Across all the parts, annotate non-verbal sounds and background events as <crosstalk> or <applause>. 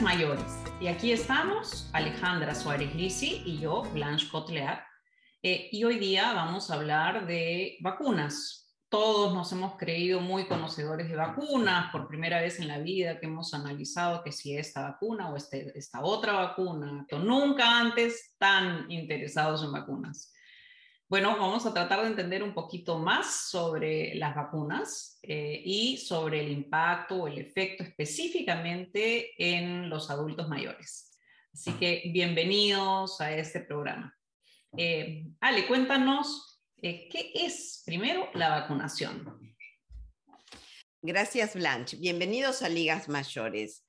Mayores. Y aquí estamos, Alejandra Suárez Lisi y yo, Blanche Cotlear. Eh, y hoy día vamos a hablar de vacunas. Todos nos hemos creído muy conocedores de vacunas, por primera vez en la vida que hemos analizado que si esta vacuna o este, esta otra vacuna, nunca antes tan interesados en vacunas. Bueno, vamos a tratar de entender un poquito más sobre las vacunas eh, y sobre el impacto o el efecto específicamente en los adultos mayores. Así que bienvenidos a este programa. Eh, Ale, cuéntanos eh, qué es primero la vacunación. Gracias, Blanche. Bienvenidos a Ligas Mayores.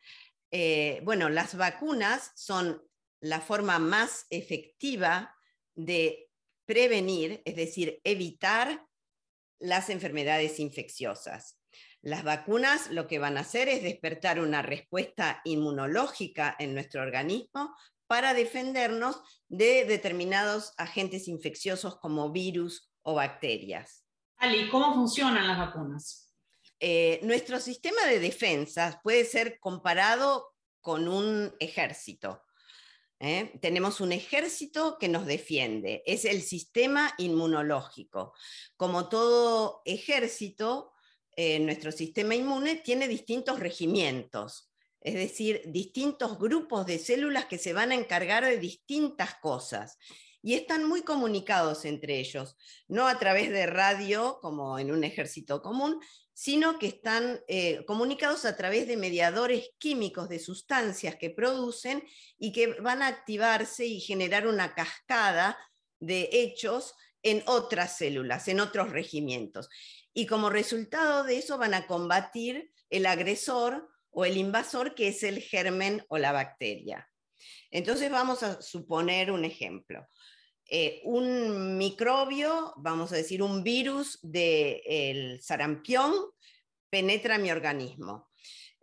bueno, las vacunas son la forma más efectiva de prevenir, es decir, evitar las enfermedades infecciosas. Las vacunas lo que van a hacer es despertar una respuesta inmunológica en nuestro organismo para defendernos de determinados agentes infecciosos como virus o bacterias. Ali, ¿cómo funcionan las vacunas? Eh, nuestro sistema de defensas puede ser comparado con un ejército. ¿Eh? Tenemos un ejército que nos defiende, es el sistema inmunológico. Como todo ejército, eh, nuestro sistema inmune tiene distintos regimientos, es decir, distintos grupos de células que se van a encargar de distintas cosas y están muy comunicados entre ellos, no a través de radio como en un ejército común, sino que están eh, comunicados a través de mediadores químicos de sustancias que producen y que van a activarse y generar una cascada de hechos en otras células, en otros regimientos. Y como resultado de eso van a combatir el agresor o el invasor, que es el germen o la bacteria. Entonces vamos a suponer un ejemplo. Eh, un microbio, vamos a decir un virus del sarampión, penetra mi organismo.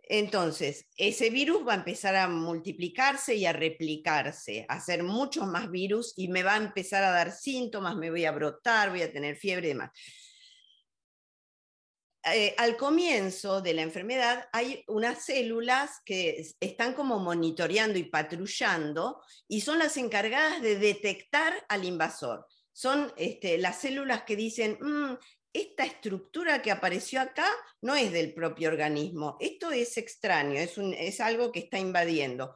Entonces, ese virus va a empezar a multiplicarse y a replicarse, a hacer muchos más virus y me va a empezar a dar síntomas, me voy a brotar, voy a tener fiebre y demás. Eh, al comienzo de la enfermedad hay unas células que están como monitoreando y patrullando y son las encargadas de detectar al invasor. Son este, las células que dicen, mm, esta estructura que apareció acá no es del propio organismo, esto es extraño, es, es algo que está invadiendo.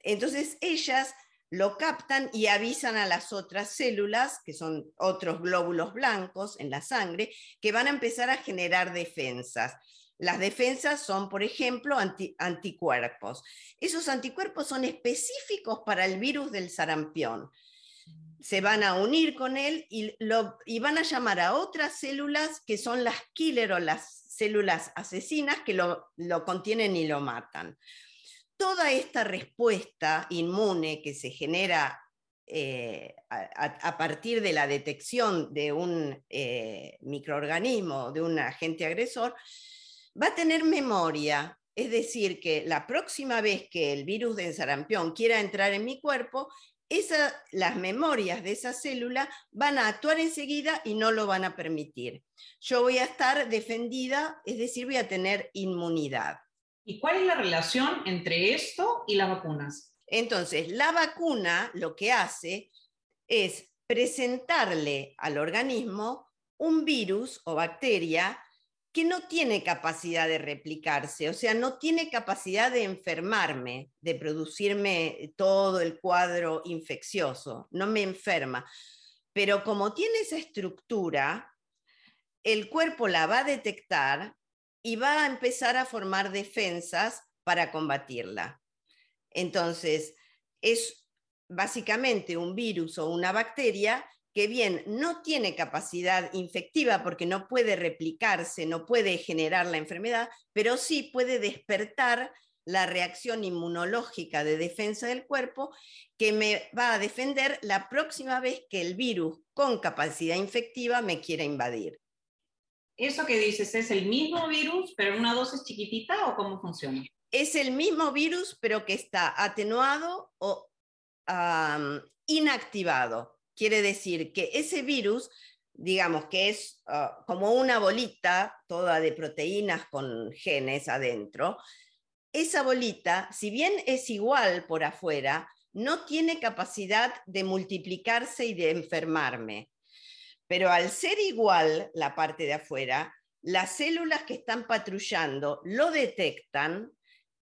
Entonces ellas lo captan y avisan a las otras células, que son otros glóbulos blancos en la sangre, que van a empezar a generar defensas. Las defensas son, por ejemplo, anticuerpos. Esos anticuerpos son específicos para el virus del sarampión. Se van a unir con él y, van a llamar a otras células que son las killer o las células asesinas que lo contienen y lo matan toda esta respuesta inmune que se genera eh, a, partir de la detección de un eh, microorganismo, de un agente agresor, va a tener memoria. Es decir, que la próxima vez que el virus de sarampión quiera entrar en mi cuerpo, las memorias de esa célula van a actuar enseguida y no lo van a permitir. Yo voy a estar defendida, es decir, voy a tener inmunidad. ¿Y cuál es la relación entre esto y las vacunas? Entonces, la vacuna lo que hace es presentarle al organismo un virus o bacteria que no tiene capacidad de replicarse, o sea, no tiene capacidad de enfermarme, de producirme todo el cuadro infeccioso, no me enferma. Pero como tiene esa estructura, el cuerpo la va a detectar y va a empezar a formar defensas para combatirla. Entonces, es básicamente un virus o una bacteria que bien no tiene capacidad infectiva porque no puede replicarse, no puede generar la enfermedad, pero sí puede despertar la reacción inmunológica de defensa del cuerpo que me va a defender la próxima vez que el virus con capacidad infectiva me quiera invadir. ¿Eso que dices es el mismo virus, pero en una dosis chiquitita o cómo funciona? Es el mismo virus, pero que está atenuado o inactivado. Quiere decir que ese virus, digamos que es ah, como una bolita toda de proteínas con genes adentro, esa bolita, si bien es igual por afuera, no tiene capacidad de multiplicarse y de enfermarme. Pero al ser igual la parte de afuera, las células que están patrullando lo detectan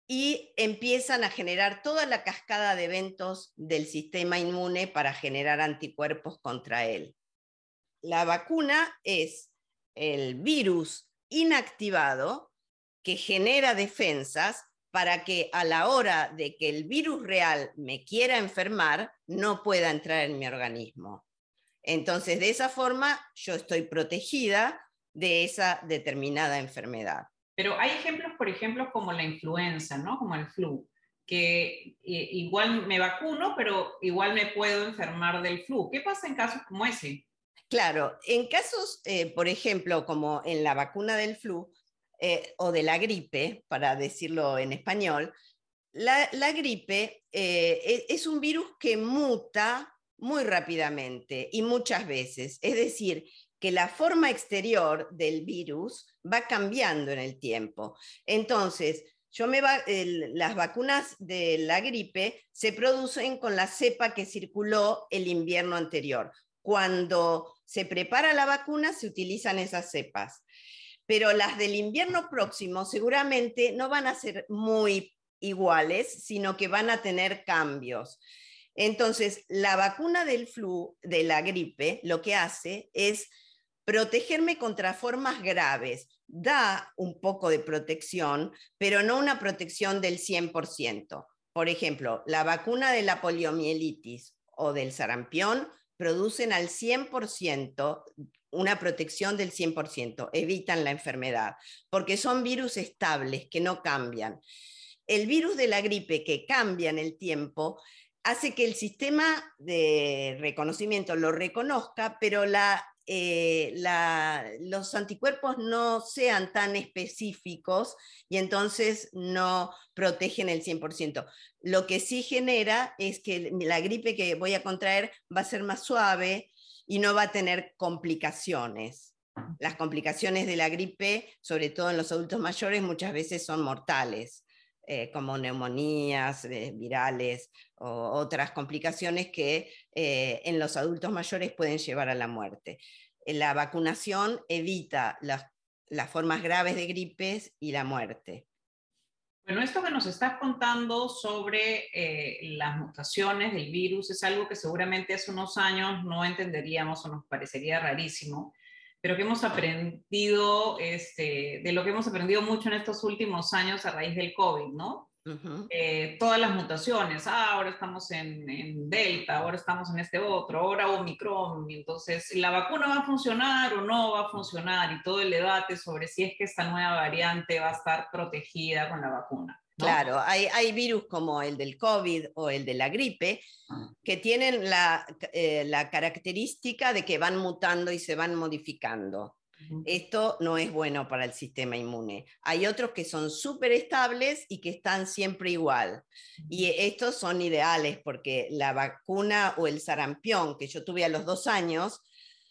y empiezan a generar toda la cascada de eventos del sistema inmune para generar anticuerpos contra él. La vacuna es el virus inactivado que genera defensas para que a la hora de que el virus real me quiera enfermar, no pueda entrar en mi organismo. Entonces, de esa forma, yo estoy protegida de esa determinada enfermedad. Pero hay ejemplos, por ejemplo, como la influenza, ¿no? Como el flu, que eh, igual me vacuno, pero igual me puedo enfermar del flu. ¿Qué pasa en casos como ese? Claro, en casos, eh, por ejemplo, como en la vacuna del flu eh, o de la gripe, para decirlo en español, la, gripe e, es un virus que muta muy rápidamente y muchas veces. Es decir, que la forma exterior del virus va cambiando en el tiempo. Entonces, yo me va, las vacunas de la gripe se producen con la cepa que circuló el invierno anterior. Cuando se prepara la vacuna, se utilizan esas cepas. Pero las del invierno próximo seguramente no van a ser muy iguales, sino que van a tener cambios. Entonces, la vacuna del flu, de la gripe, lo que hace es protegerme contra formas graves. Da un poco de protección, pero no una protección del 100%. Por ejemplo, la vacuna de la poliomielitis o del sarampión producen al 100% una protección del 100%, evitan la enfermedad, porque son virus estables que no cambian. El virus de la gripe que cambia en el tiempo hace que el sistema de reconocimiento lo reconozca, pero eh, los anticuerpos no sean tan específicos y entonces no protegen el 100%. Lo que sí genera es que la gripe que voy a contraer va a ser más suave y no va a tener complicaciones. Las complicaciones de la gripe, sobre todo en los adultos mayores, muchas veces son mortales. Eh, como neumonías eh, virales o otras complicaciones que eh, en los adultos mayores pueden llevar a la muerte. La vacunación evita las, las formas graves de gripes y la muerte. Bueno, esto que nos estás contando sobre las mutaciones del virus es algo que seguramente hace unos años no entenderíamos o nos parecería rarísimo pero que hemos aprendido, este, de lo que hemos aprendido mucho en estos últimos años a raíz del COVID, ¿no? Eh, todas las mutaciones, ah, ahora estamos en, en, Delta, ahora estamos en este otro, ahora Omicron, entonces la vacuna va a funcionar o no va a funcionar y todo el debate sobre si es que esta nueva variante va a estar protegida con la vacuna. Claro, hay, hay, virus como el del COVID o el de la gripe ah. que tienen la, eh, la, característica de que van mutando y se van modificando. Esto no es bueno para el sistema inmune. Hay otros que son súper estables y que están siempre igual. Y estos son ideales porque la vacuna o el sarampión que yo tuve a los dos años,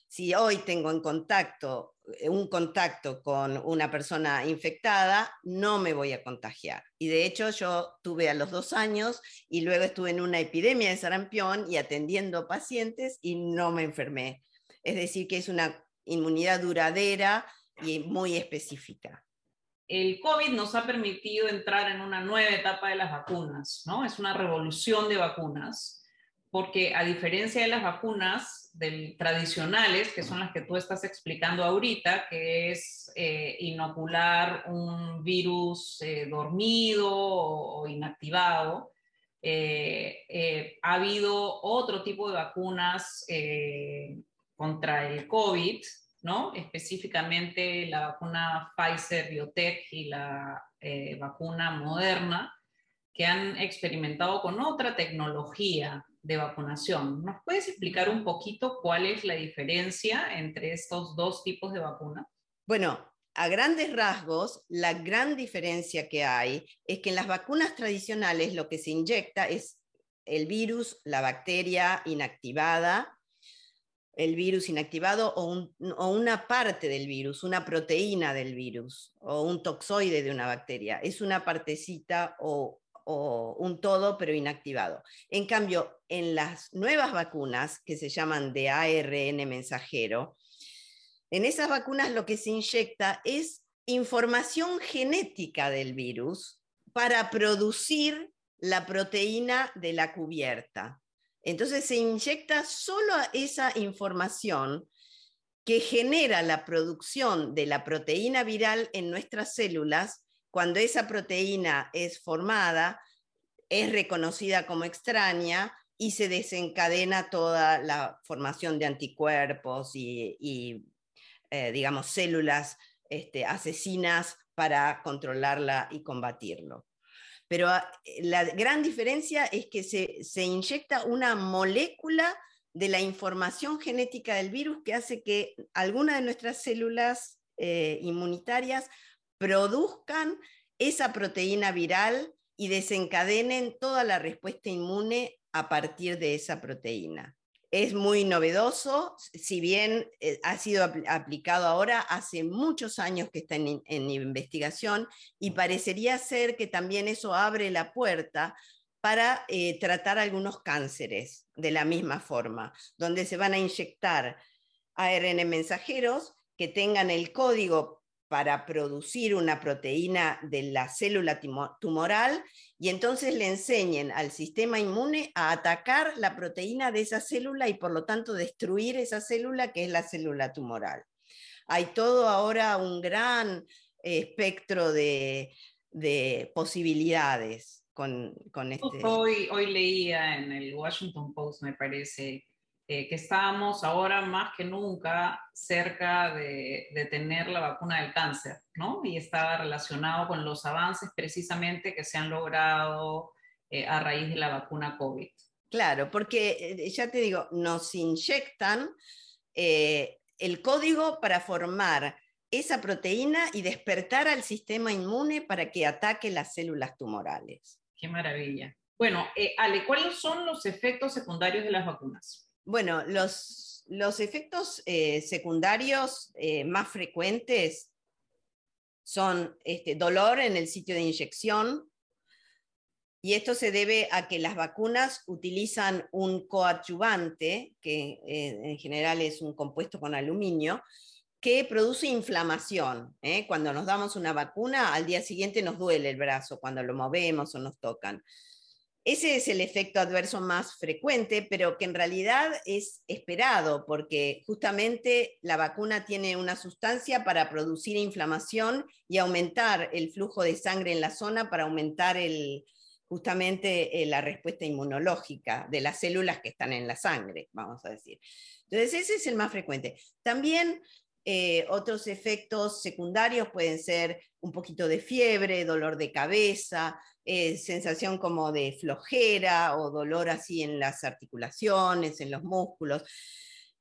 si hoy tengo en contacto eh, un contacto con una persona infectada, no me voy a contagiar. Y de hecho yo tuve a los dos años y luego estuve en una epidemia de sarampión y atendiendo pacientes y no me enfermé. Es decir, que es una inmunidad duradera y muy específica. El COVID nos ha permitido entrar en una nueva etapa de las vacunas, ¿no? Es una revolución de vacunas, porque a diferencia de las vacunas, tradicionales, que son las que tú estás explicando ahorita, que es eh, inocular un virus eh, dormido o, inactivado. Eh, ha habido otro tipo de vacunas contra el COVID, ¿no? específicamente la vacuna Pfizer Biotech y la vacuna Moderna, que han experimentado con otra tecnología de vacunación. ¿Nos puedes explicar un poquito cuál es la diferencia entre estos dos tipos de vacuna? Bueno, a grandes rasgos, la gran diferencia que hay es que en las vacunas tradicionales lo que se inyecta es el virus, la bacteria inactivada, el virus inactivado o, una parte del virus, una proteína del virus o un toxoide de una bacteria. Es una partecita o, un todo pero inactivado. En cambio, en las nuevas vacunas que se llaman de ARN mensajero, en esas vacunas lo que se inyecta es información genética del virus para producir la proteína de la cubierta. Entonces se inyecta solo esa información que genera la producción de la proteína viral en nuestras células. Cuando esa proteína es formada, es reconocida como extraña y se desencadena toda la formación de anticuerpos y, eh, digamos, células este, asesinas para controlarla y combatirlo. Pero ah, la gran diferencia es que se, inyecta una molécula de la información genética del virus que hace que algunas de nuestras células eh, inmunitarias produzcan esa proteína viral y desencadenen toda la respuesta inmune a partir de esa proteína. Es muy novedoso, si bien eh, ha sido aplicado ahora, hace muchos años que está en, investigación y parecería ser que también eso abre la puerta para eh, tratar algunos cánceres de la misma forma, donde se van a inyectar ARN mensajeros que tengan el código para producir una proteína de la célula tumoral y entonces le enseñen al sistema inmune a atacar la proteína de esa célula y por lo tanto destruir esa célula que es la célula tumoral. Hay todo ahora un gran espectro de, posibilidades con, con este. Hoy, hoy leía en el Washington Post, me parece, eh, que estamos ahora más que nunca cerca de, tener la vacuna del cáncer, ¿no? Y está relacionado con los avances precisamente que se han logrado eh, a raíz de la vacuna COVID. Claro, porque eh, ya te digo, nos inyectan el código para formar esa proteína y despertar al sistema inmune para que ataque las células tumorales. Qué maravilla. Bueno, Ale, ¿cuáles son los efectos secundarios de las vacunas? Bueno, los, efectos eh, secundarios eh, más frecuentes son este, dolor en el sitio de inyección, y esto se debe a que las vacunas utilizan un coadyuvante, que eh, en general es un compuesto con aluminio, que produce inflamación. Cuando nos damos una vacuna, al día siguiente nos duele el brazo cuando lo movemos o nos tocan. Ese es el efecto adverso más frecuente, pero que en realidad es esperado, porque justamente la vacuna tiene una sustancia para producir inflamación y aumentar el flujo de sangre en la zona para aumentar justamente eh, la respuesta inmunológica de las células que están en la sangre, vamos a decir. Entonces, ese es el más frecuente. También eh, otros efectos secundarios pueden ser un poquito de fiebre, dolor de cabeza, eh, sensación como de flojera o dolor así en las articulaciones, en los músculos.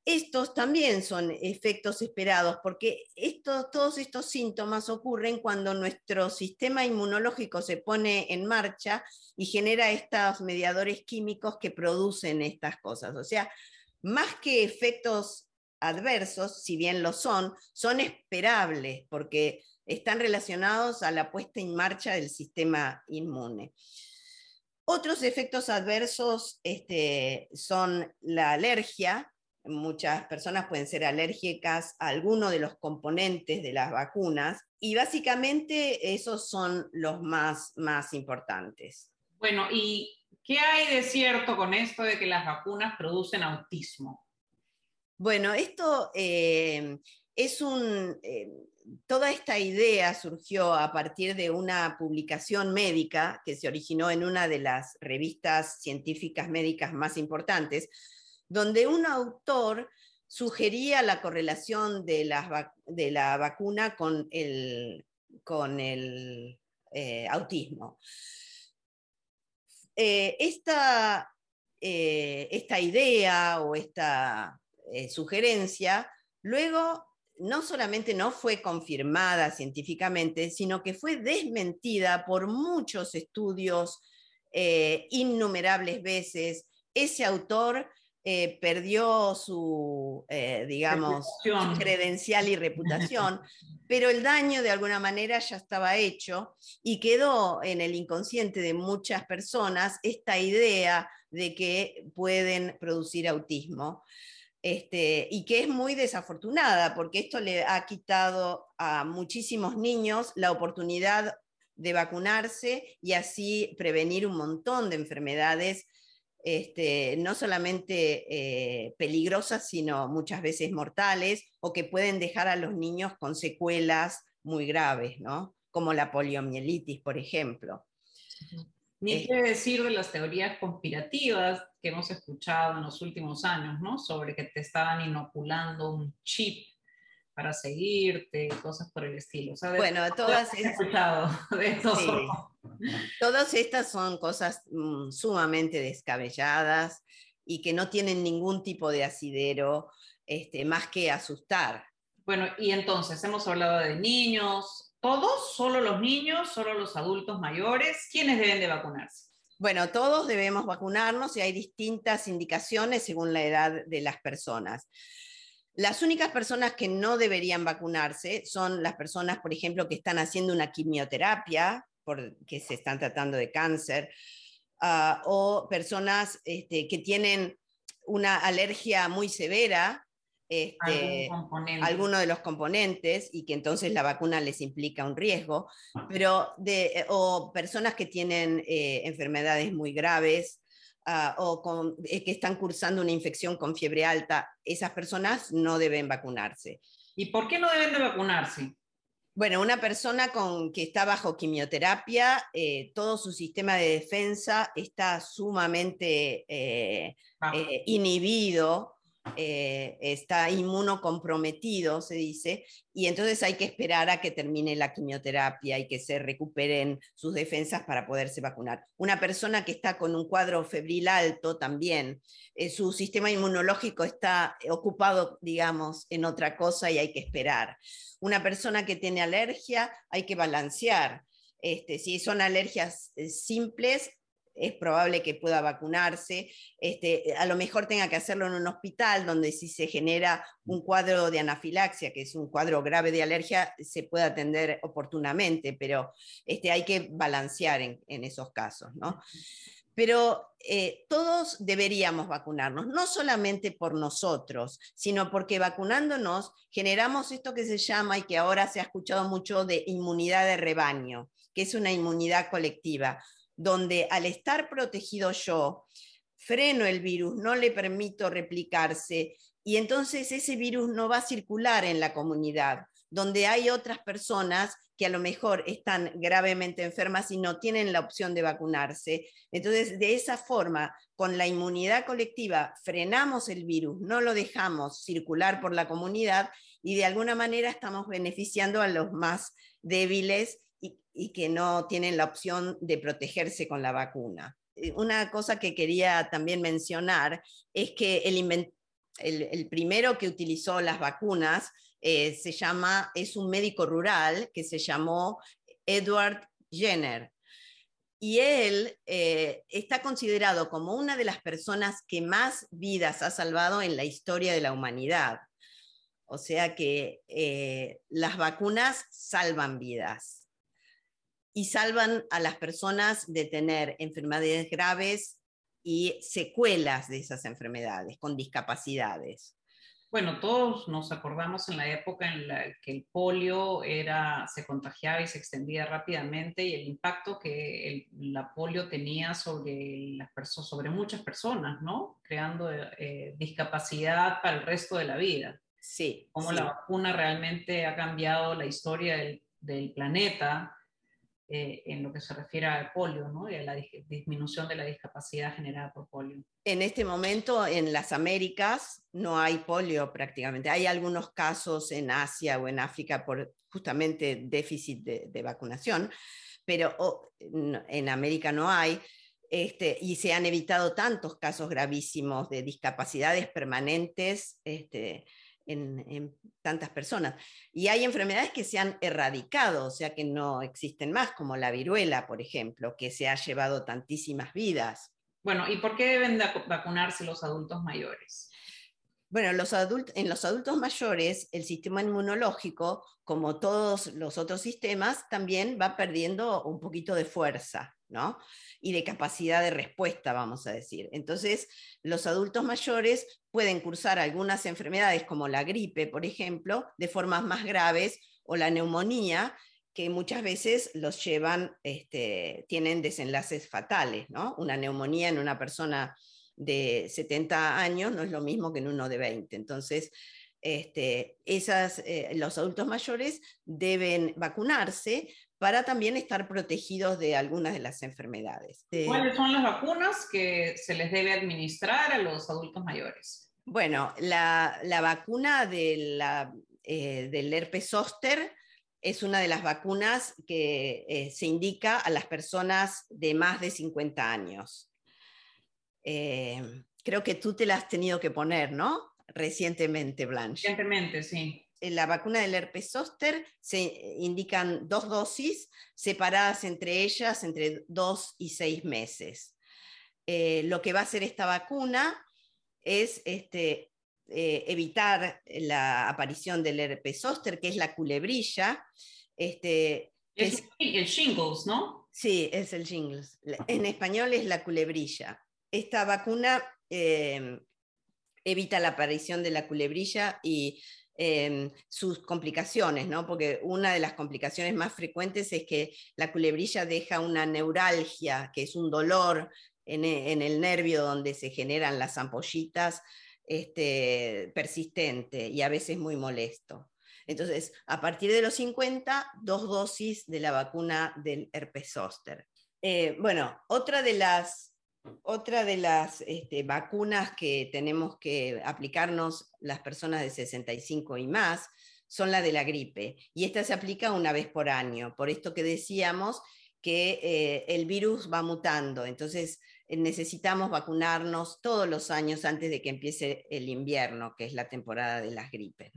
Estos también son efectos esperados porque todos estos síntomas ocurren cuando nuestro sistema inmunológico se pone en marcha y genera estos mediadores químicos que producen estas cosas. O sea, más que efectos adversos, si bien lo son, son esperables porque están relacionados a la puesta en marcha del sistema inmune. Otros efectos adversos este, son la alergia. Muchas personas pueden ser alérgicas a alguno de los componentes de las vacunas y básicamente esos son los más, más importantes. Bueno, ¿y qué hay de cierto con esto de que las vacunas producen autismo? Bueno, esto eh, es un... Eh, toda esta idea surgió a partir de una publicación médica que se originó en una de las revistas científicas médicas más importantes, donde un autor sugería la correlación de la, de la vacuna con el, con el eh, autismo. Eh, esta, eh, esta, idea o esta sugerencia luego no solamente no fue confirmada científicamente, sino que fue desmentida por muchos estudios eh, innumerables veces. Ese autor eh, perdió su, eh, digamos, credencial y reputación, <laughs> pero el daño de alguna manera ya estaba hecho y quedó en el inconsciente de muchas personas esta idea de que pueden producir autismo. Este, y que es muy desafortunada porque esto le ha quitado a muchísimos niños la oportunidad de vacunarse y así prevenir un montón de enfermedades este, no solamente eh, peligrosas, sino muchas veces mortales, o que pueden dejar a los niños con secuelas muy graves, ¿no? como la poliomielitis, por ejemplo. Ni qué decir de las teorías conspirativas que hemos escuchado en los últimos años, ¿no? Sobre que te estaban inoculando un chip para seguirte, cosas por el estilo. bueno, todas escuchado <laughs> de Todas estas son cosas mm, sumamente descabelladas y que no tienen ningún tipo de asidero este, más que asustar. Bueno, y entonces hemos hablado de niños, ¿todos? ¿Solo los niños? ¿Solo los adultos mayores? ¿Quiénes deben de vacunarse? Bueno, todos debemos vacunarnos y hay distintas indicaciones según la edad de las personas. Las únicas personas que no deberían vacunarse son las personas, por ejemplo, que están haciendo una quimioterapia, porque se están tratando de cáncer, ah, o personas este, que tienen una alergia muy severa este, alguno de los componentes y que entonces la vacuna les implica un riesgo, pero de, o personas que tienen eh, enfermedades muy graves, Ah, o eh, que están cursando una infección con fiebre alta, esas personas no deben vacunarse. ¿Y por qué no deben de vacunarse? Bueno, una persona con, que está bajo quimioterapia, eh, todo su sistema de defensa está sumamente eh, inhibido eh, está inmunocomprometido, se dice, y entonces hay que esperar a que termine la quimioterapia y que se recuperen sus defensas para poderse vacunar. Una persona que está con un cuadro febril alto también, eh, su sistema inmunológico está ocupado, digamos, en otra cosa y hay que esperar. Una persona que tiene alergia, hay que balancear. Este, si son alergias eh, simples, es probable que pueda vacunarse. Este, a lo mejor tenga que hacerlo en un hospital donde si se genera un cuadro de anafilaxia, que es un cuadro grave de alergia, se puede atender oportunamente, pero este, hay que balancear en, esos casos. Pero eh, todos deberíamos vacunarnos, no solamente por nosotros, sino porque vacunándonos generamos esto que se llama y que ahora se ha escuchado mucho de inmunidad de rebaño, que es una inmunidad colectiva donde al estar protegido yo, freno el virus, no le permito replicarse y entonces ese virus no va a circular en la comunidad, donde hay otras personas que a lo mejor están gravemente enfermas y no tienen la opción de vacunarse. Entonces, de esa forma, con la inmunidad colectiva, frenamos el virus, no lo dejamos circular por la comunidad y de alguna manera estamos beneficiando a los más débiles y que no tienen la opción de protegerse con la vacuna. Eh, una cosa que quería también mencionar es que el, primero que utilizó las vacunas eh, se llama, es un médico rural que se llamó Edward Jenner. Y él eh, está considerado como una de las personas que más vidas ha salvado en la historia de la humanidad. O sea que las vacunas salvan vidas y salvan a las personas de tener enfermedades graves y secuelas de esas enfermedades, con discapacidades. Bueno, todos nos acordamos en la época en la que el polio era, se contagiaba y se extendía rápidamente y el impacto que el, la polio tenía sobre, las personas, sobre muchas personas, ¿no? Creando eh, discapacidad para el resto de la vida. Sí. Cómo la vacuna realmente ha cambiado la historia del, del planeta eh, en lo que se refiere al polio ¿no? y a la disminución de la discapacidad generada por polio. En este momento en las Américas no hay polio prácticamente. Hay algunos casos en Asia o en África por justamente déficit de, vacunación, pero en América no hay. Este, y se han evitado tantos casos gravísimos de discapacidades permanentes este, en, tantas personas. Y hay enfermedades que se han erradicado, o sea que no existen más, como la viruela, por ejemplo, que se ha llevado tantísimas vidas. Bueno, ¿y por qué deben vacunarse los adultos mayores? Bueno, los en los adultos mayores el sistema inmunológico, como todos los otros sistemas, también va perdiendo un poquito de fuerza, ¿no? Y de capacidad de respuesta, vamos a decir. Entonces, los adultos mayores pueden cursar algunas enfermedades como la gripe, por ejemplo, de formas más graves o la neumonía, que muchas veces los llevan, este, tienen desenlaces fatales, ¿no? Una neumonía en una persona de 70 años no es lo mismo que en uno de 20. Entonces, este, esas, eh, los adultos mayores deben vacunarse para también estar protegidos de algunas de las enfermedades. ¿Cuáles son las vacunas que se les debe administrar a los adultos mayores? Bueno, la, vacuna de la, eh, del herpes zóster es una de las vacunas que eh, se indica a las personas de más de 50 años. Eh, creo que tú te la has tenido que poner, ¿no? Recientemente, Blanche. Recientemente, sí. En la vacuna del herpes zóster se indican dos dosis separadas entre ellas entre dos y seis meses. Eh, lo que va a hacer esta vacuna es este, eh, evitar la aparición del herpes zóster, que es la culebrilla. Este, es, el shingles, ¿no? Sí, es el shingles. En español es la culebrilla esta vacuna em, evita la aparición de la culebrilla y em, sus complicaciones, ¿no? Porque una de las complicaciones más frecuentes es que la culebrilla deja una neuralgia, que es un dolor en, e, el nervio donde se generan las ampollitas este, persistente y a veces muy molesto. Entonces, a partir de los 50, dos dosis de la vacuna del herpes zóster. Eh, bueno, otra de las otra de las este, vacunas que tenemos que aplicarnos las personas de 65 y más son la de la gripe. Y esta se aplica una vez por año. Por esto que decíamos que eh, el virus va mutando. Entonces eh, necesitamos vacunarnos todos los años antes de que empiece el invierno, que es la temporada de las gripes.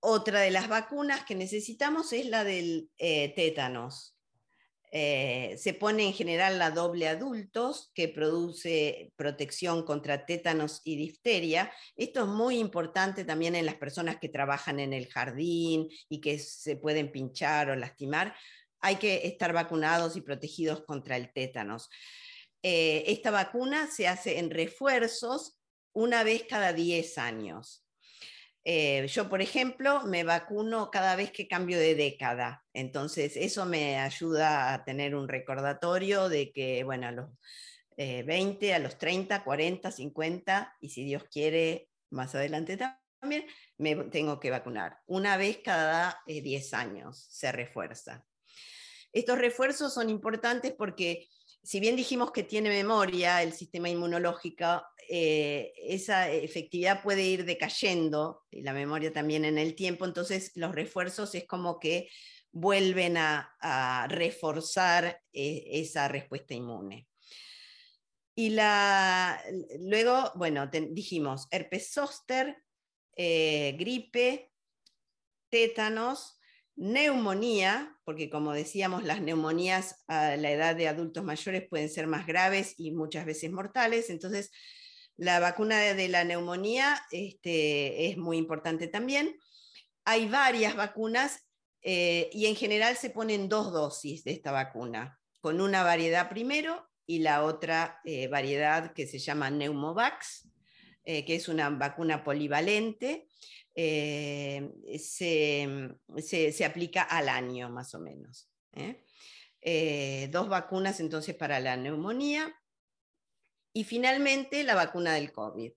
Otra de las vacunas que necesitamos es la del eh, tétanos. Eh, se pone en general la doble adultos, que produce protección contra tétanos y difteria. Esto es muy importante también en las personas que trabajan en el jardín y que se pueden pinchar o lastimar. Hay que estar vacunados y protegidos contra el tétanos. Eh, esta vacuna se hace en refuerzos una vez cada 10 años. Eh, yo, por ejemplo, me vacuno cada vez que cambio de década, entonces eso me ayuda a tener un recordatorio de que, bueno, a los 20, eh, a los 30, 40, 50 y si Dios quiere, más adelante también, me tengo que vacunar. Una vez cada 10 eh, años se refuerza. Estos refuerzos son importantes porque si bien dijimos que tiene memoria el sistema inmunológico, eh, esa efectividad puede ir decayendo, y la memoria también en el tiempo, entonces los refuerzos es como que vuelven a, reforzar eh, esa respuesta inmune. Y la, luego, bueno, dijimos herpes zóster, eh, gripe, tétanos, neumonía, porque como decíamos, las neumonías a la edad de adultos mayores pueden ser más graves y muchas veces mortales, entonces la vacuna de la neumonía este, es muy importante también. Hay varias vacunas eh, y en general se ponen dos dosis de esta vacuna, con una variedad primero y la otra eh, variedad que se llama Neumovax, eh, que es una vacuna polivalente eh, se, aplica al año más o menos. ¿eh? Eh, dos vacunas entonces para la neumonía y finalmente la vacuna del COVID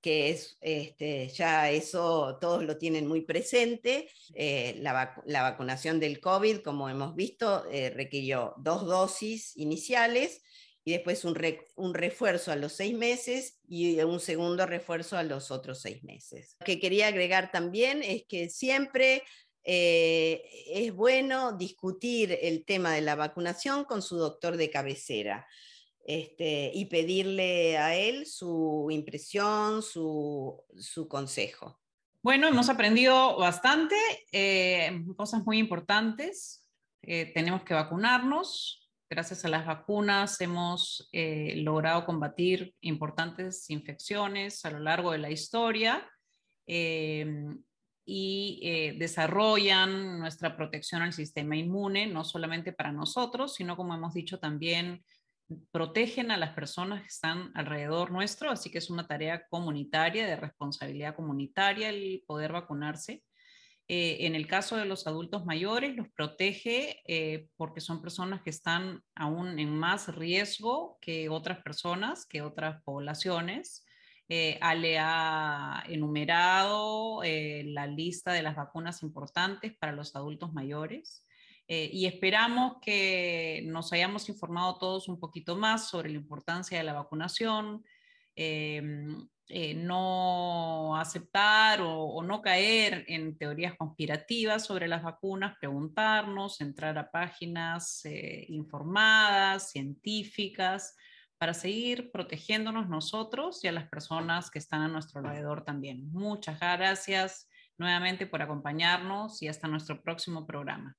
que es este, ya eso todos lo tienen muy presente. la, vacunación del COVID, como hemos visto, requirió dos dosis iniciales y después un, un, refuerzo a los seis meses y un segundo refuerzo a los otros seis meses. Lo que quería agregar también es que siempre eh, es bueno discutir el tema de la vacunación con su doctor de cabecera. Este, y pedirle a él su impresión, su, su consejo. Bueno, hemos aprendido bastante, eh, cosas muy importantes. Eh, tenemos que vacunarnos, gracias a las vacunas hemos eh, logrado combatir importantes infecciones a lo largo de la historia em, y eh, desarrollan nuestra protección al sistema inmune, no solamente para nosotros, sino como hemos dicho también protegen a las personas que están alrededor nuestro, así que es una tarea comunitaria, de responsabilidad comunitaria el poder vacunarse. Eh, en el caso de los adultos mayores, los protege eh, porque son personas que están aún en más riesgo que otras personas, que otras poblaciones. Eh, Ale ha enumerado la lista de las vacunas importantes para los adultos mayores. y esperamos que nos hayamos informado todos un poquito más sobre la importancia de la vacunación, eh, no aceptar o, no caer en teorías conspirativas sobre las vacunas, preguntarnos, entrar a páginas eh, informadas, científicas, para seguir protegiéndonos nosotros y a las personas que están a nuestro alrededor también. Muchas gracias nuevamente por acompañarnos y hasta nuestro próximo programa.